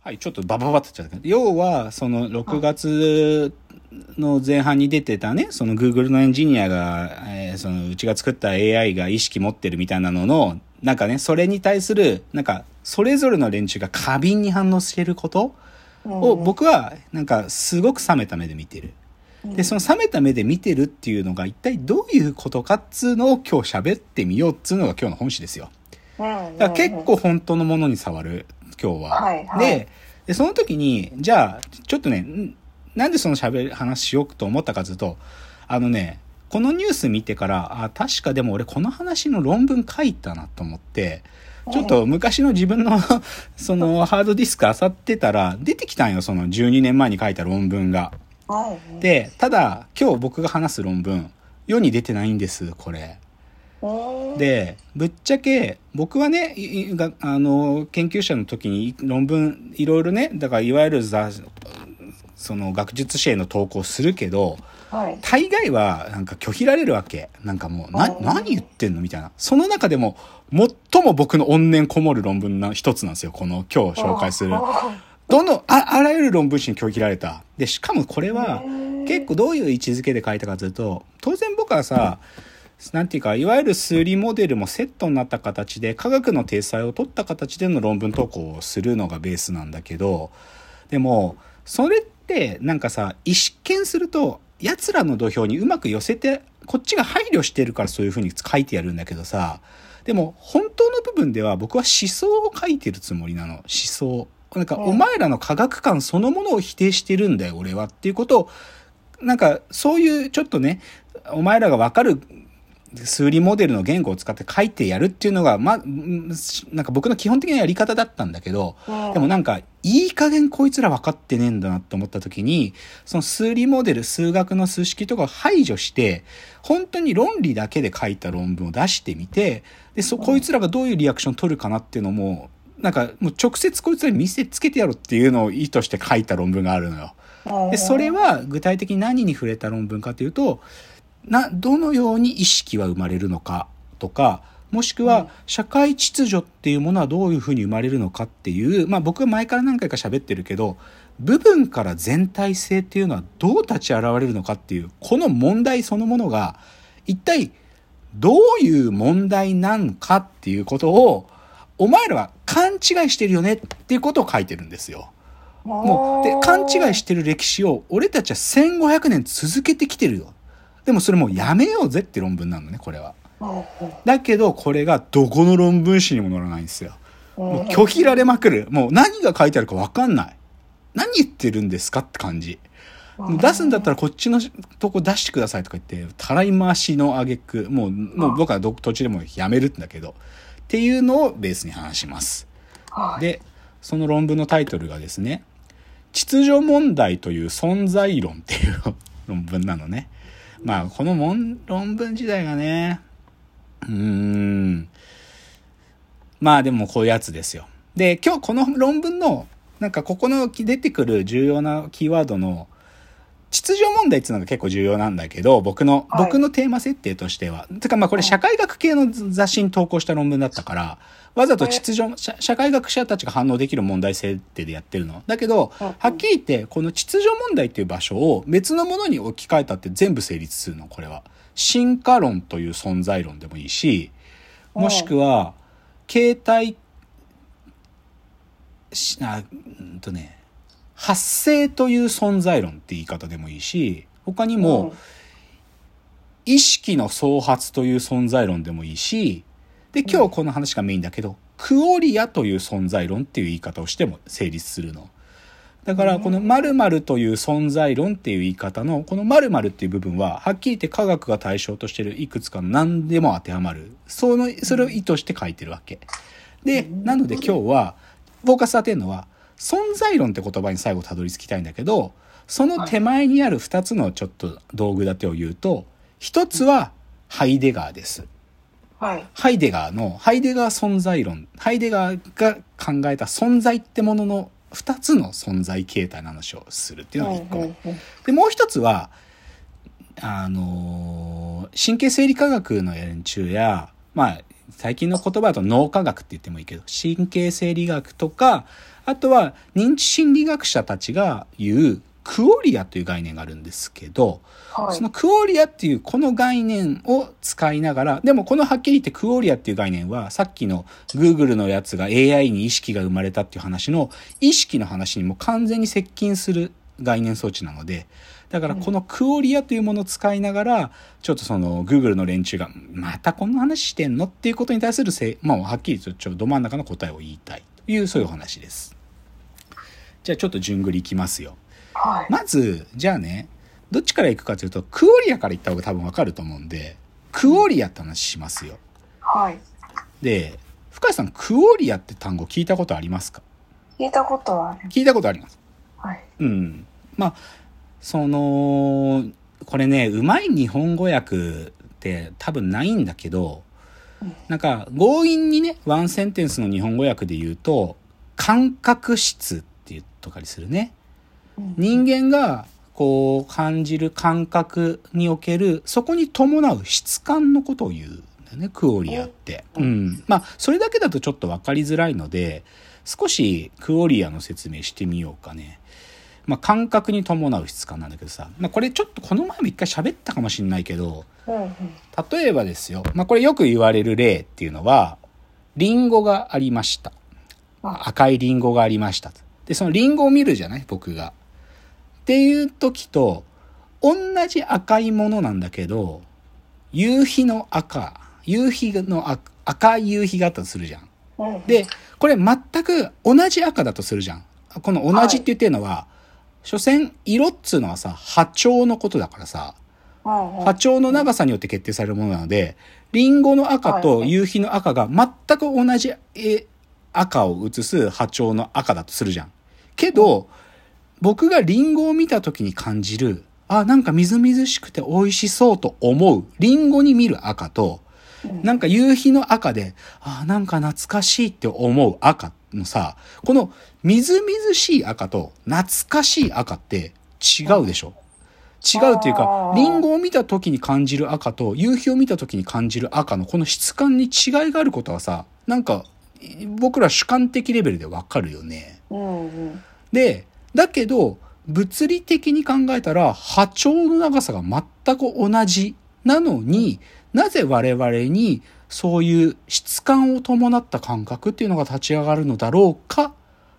はい、ちょっとバババって言っちゃったけど、要は、その6月の前半に出てたね、その Google のエンジニアが、えーそのうちが作った AI が意識持ってるみたいなのの、なんかね、それに対する、なんか、それぞれの連中が過敏に反応してることを僕は、なんか、すごく冷めた目で見てる。で、その冷めた目で見てるっていうのが一体どういうことかっつうのを今日喋ってみようっつうのが今日の本誌ですよ。だから結構本当のものに触る、今日は。はいはいでで、その時に、じゃあ、ちょっとね、んなんでその喋る話しようと思ったかというと、あのね、このニュース見てから、あ、確かでも俺この話の論文書いたなと思って、ちょっと昔の自分の、そのハードディスク漁ってたら、出てきたんよ、その12年前に書いた論文が。はい。で、ただ、今日僕が話す論文、世に出てないんです、これ。うん、で、ぶっちゃけ、僕はね、いいがあの、研究者の時に論文、いろいろね、だからいわゆるざその学術誌への投稿するけど、はい。大概はなんか拒否られるわけ。なんかもう、な、うん何言ってんのみたいな。その中でも、最も僕の怨念こもる論文の一つなんですよ。この今日紹介する。どんどん、あ、あらゆる論文誌に拒否られた。で、しかもこれは、結構どういう位置づけで書いたかというと、当然僕はさ、なんていうか、いわゆる数理モデルもセットになった形で、科学の体裁を取った形での論文投稿をするのがベースなんだけど、でも、それって、なんかさ、一見すると、奴らの土俵にうまく寄せて、こっちが配慮してるからそういう風に書いてやるんだけどさ、でも、本当の部分では僕は思想を書いてるつもりなの。思想。なんか、うんお前らの科学観そのものを否定してるんだよ、俺は。っていうことを、なんか、そういうちょっとね、お前らがわかる数理モデルの言語を使って書いてやるっていうのが、ま、うんなんか僕の基本的なやり方だったんだけど、うんでもなんか、いい加減こいつら分かってねえんだなと思った時に、その数理モデル、数学の数式とかを排除して、本当に論理だけで書いた論文を出してみて、で、そ、こいつらがどういうリアクション取るかなっていうのも、なんか、もう直接こいつらに見せつけてやろうっていうのを意図して書いた論文があるのよ。で、それは具体的に何に触れた論文かというと、な、どのように意識は生まれるのかとか、もしくは社会秩序っていうものはどういうふうに生まれるのかっていう、まあ僕は前から何回か喋ってるけど、部分から全体性っていうのはどう立ち現れるのかっていう、この問題そのものが、一体どういう問題なんかっていうことを、お前らは勘違いしてるよねっていうことを書いてるんですよ。もう、で、勘違いしてる歴史を、俺たちは1500年続けてきてるよ。でもそれもうやめようぜって論文なのね、これは。だけど、これがどこの論文誌にも載らないんですよ。もう拒否られまくる。もう何が書いてあるかわかんない。何言ってるんですかって感じ。出すんだったらこっちのとこ出してくださいとか言って、たらい回しの挙句、もう、もう僕はど途中でもうやめるんだけど、っていうのをベースに話します。はい。で、その論文のタイトルがですね、秩序問題という存在論っていう 論文なのね。まあ、この問論文自体がね、うーん、まあでもこういうやつですよ。で、今日この論文の、なんかここの出てくる重要なキーワードの、秩序問題っていうのが結構重要なんだけど、僕の、はい僕のテーマ設定としては。てかまあこれ社会学系の雑誌に投稿した論文だったから、わざと秩序、社社会学者たちが反応できる問題設定でやってるの。だけど、はっきり言って、この秩序問題っていう場所を別のものに置き換えたって全部成立するの、これは。進化論という存在論でもいいし、もしくは、形態、しあ、うんとね、発生という存在論って言い方でもいいし、他にも、意識の創発という存在論でもいいし、で、今日この話がメインだけど、クオリアという存在論っていう言い方をしても成立するの。だから、この〇〇という存在論っていう言い方の、この〇〇っていう部分は、はっきり言って科学が対象としているいくつかの何でも当てはまる。その、それを意図して書いてるわけ。で、なので今日は、フォーカス当てるのは、存在論って言葉に最後たどり着きたいんだけど、その手前にある二つのちょっと道具立てを言うと、一つはハイデガーです。はい。ハイデガーの、ハイデガー存在論、ハイデガーが考えた存在ってものの二つの存在形態の話をするっていうのが一個目。で、もう一つは、あのー神経生理科学の連中や、まあ、最近の言葉だと脳科学って言ってもいいけど、神経生理学とか、あとは認知心理学者たちが言うクオリアという概念があるんですけど、はい。そのクオリアっていうこの概念を使いながら、でもこのはっきり言ってクオリアっていう概念はさっきの Google のやつが AI に意識が生まれたっていう話の意識の話にも完全に接近する概念装置なので、だからこのクオリアというものを使いながら、ちょっとその Google の連中がまたこんな話してんの？っていうことに対するせ、まあはっきりとちょっとど真ん中の答えを言いたいというそういうお話です。じゃあちょっと順繰りいきますよ。はい。まず、じゃあね、どっちから行くかというと、クオリアから行った方が多分わかると思うんで、クオリアって話しますよ。はい。で、深谷さん、クオリアって単語聞いたことありますか？聞いたことは。聞いたことあります。はい。うん。まあ、その、これね、うまい日本語訳って多分ないんだけど、うんなんか強引にね、ワンセンテンスの日本語訳で言うと、感覚質って言うとかにするね。うん人間がこう感じる感覚におけるそこに伴う質感のことを言うんだよねクオリアって。ううんん、まあそれだけだとちょっと分かりづらいので少しクオリアの説明してみようかね。まあ感覚に伴う質感なんだけどさ、まあ、これちょっとこの前も一回喋ったかもしれないけど。例えばですよ、まあ、これよく言われる例っていうのはリンゴがありました。あ赤いリンゴがありました。で、そのリンゴを見るじゃない？僕が。っていう時と、同じ赤いものなんだけど、夕日の赤、夕日の赤赤い夕日があったとするじゃん。で、これ全く同じ赤だとするじゃん。この同じって言ってるのは、所詮色っつうのはさ、波長のことだからさ、波長の長さによって決定されるものなので、リンゴの赤と夕日の赤が全く同じえ赤を映す波長の赤だとするじゃん。けど、僕がリンゴを見た時に感じる、あ、なんかみずみずしくて美味しそうと思う、リンゴに見る赤と、うんなんか夕日の赤で、あ、なんか懐かしいって思う赤のさ、このみずみずしい赤と懐かしい赤って違うでしょ？違うっていうかリンゴを見た時に感じる赤と夕日を見た時に感じる赤のこの質感に違いがあることはさ、なんか僕ら主観的レベルでわかるよね。うんうん。で、だけど、物理的に考えたら波長の長さが全く同じなのに、なぜ我々にそういう質感を伴った感覚っていうのが立ち上がるのだろうか？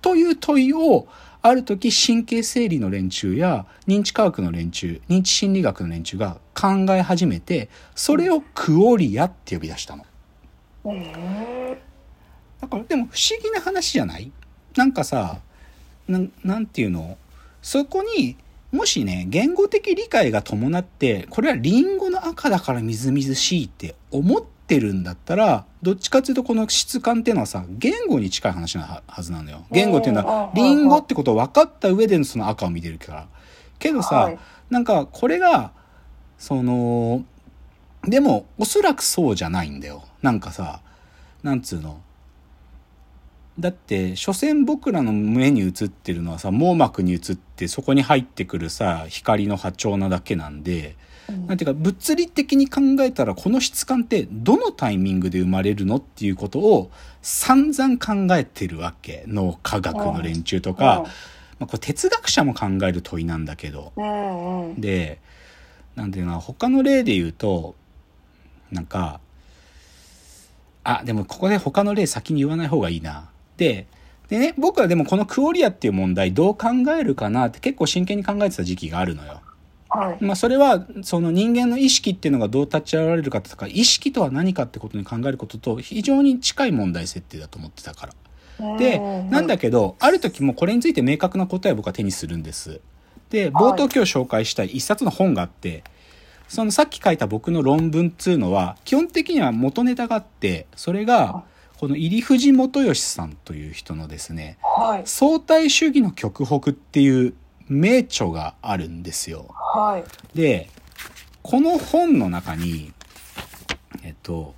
という問いを、ある時神経生理の連中や認知科学の連中、認知心理学の連中が考え始めて、それをクオリアって呼び出したの。だからでも不思議な話じゃない？なんかさなんなんていうの？そこにもしね言語的理解が伴ってこれはリンゴの赤だからみずみずしいって思ってるんだったらどっちかっていうとこの質感っていうのはさ言語に近い話なははずなのよ。言語っていうのはうんリンゴってことを分かった上でのその赤を見てるから。けどさ、はい。なんかこれがそのでもおそらくそうじゃないんだよ。なんかさなんつうの。だって所詮僕らの目に映ってるのはさ網膜に映ってそこに入ってくるさ光の波長なだけなんで、うんなんていうか物理的に考えたらこの質感ってどのタイミングで生まれるのっていうことを散々考えてるわけ脳科学の連中とか、まあ、これ哲学者も考える問いなんだけど。で、なんていうの他の例で言うと、なんか、あ、でもここで他の例先に言わない方がいいな。で、でね、僕はでもこのクオリアっていう問題どう考えるかなって結構真剣に考えてた時期があるのよ。はい。まあそれはその人間の意識っていうのがどう立ち上がれるかとか、意識とは何かってことに考えることと非常に近い問題設定だと思ってたから。で、なんだけど、ある時もこれについて明確な答えを僕は手にするんです。で、冒頭今日紹介したい一冊の本があって、そのさっき書いた僕の論文っつうのは、基本的には元ネタがあって、それが、この入藤元義さんという人のですね、はい。相対主義の極北っていう名著があるんですよ。はい。で、この本の中に、えっと、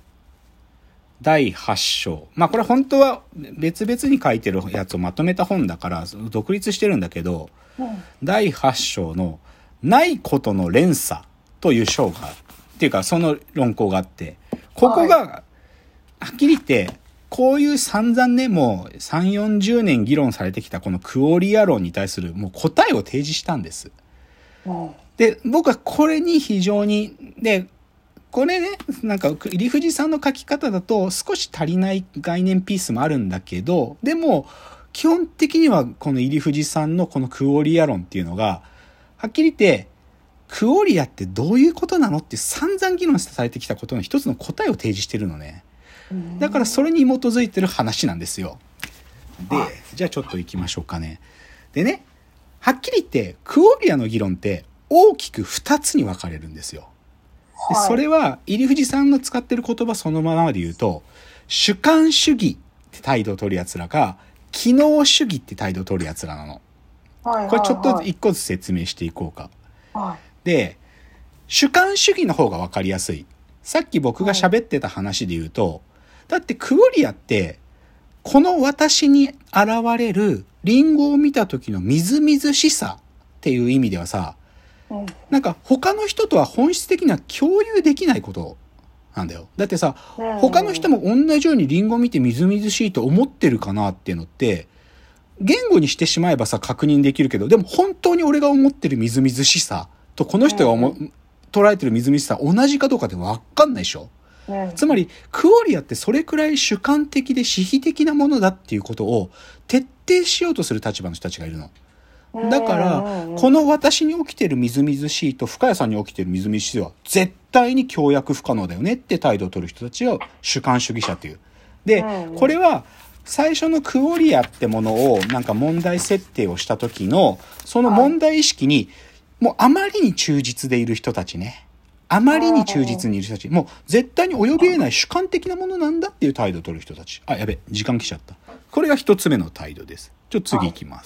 第8章。まあこれ本当は別々に書いてるやつをまとめた本だから独立してるんだけど、うん第8章のないことの連鎖という章が、っていうかその論考があって、ここが、はっきり言って、こういう散々ね、もう3、40年議論されてきたこのクオリア論に対するもう答えを提示したんです。で、僕はこれに非常に、で、これね、なんか、入藤さんの書き方だと少し足りない概念ピースもあるんだけど、でも、基本的にはこの入藤さんのこのクオリア論っていうのが、はっきり言って、クオリアってどういうことなのって散々議論されてきたことの一つの答えを提示してるのね。うんだからそれに基づいてる話なんですよ。ではい、じゃあちょっと行きましょうかね。でね、はっきり言って、クオリアの議論って大きく二つに分かれるんですよ。ではいそれは、入藤さんの使ってる言葉そのままで言うと、主観主義って態度を取る奴らか、機能主義って態度を取る奴らなの。はいこれちょっとはい一個ずつ説明していこうか。はいで、主観主義の方が分かりやすい。さっき僕が喋ってた話で言うと、だってクオリアって、この私に現れるリンゴを見た時のみずみずしさっていう意味ではさ、うん。なんか他の人とは本質的には共有できないことなんだよ。だってさ、うん。他の人も同じようにリンゴを見てみずみずしいと思ってるかなっていうのって、言語にしてしまえばさ確認できるけど、でも本当に俺が思ってるみずみずしさとこの人が思、う捉えてるみずみずしさ同じかどうかってわかんないでしょうんつまり、クオリアってそれくらい主観的で私費的なものだっていうことを徹底しようとする立場の人たちがいるの。だから、この私に起きてるみずみずしいと深谷さんに起きてるみずみずしいは絶対に協約不可能だよねって態度を取る人たちが主観主義者っていう。でうん、これは最初のクオリアってものをなんか問題設定をした時のその問題意識にもうあまりに忠実でいる人たちね。あまりに忠実にいる人たち。もう絶対に及び得ない主観的なものなんだっていう態度を取る人たち。あ、やべ、時間来ちゃった。これが一つ目の態度です。ちょっと次行きます。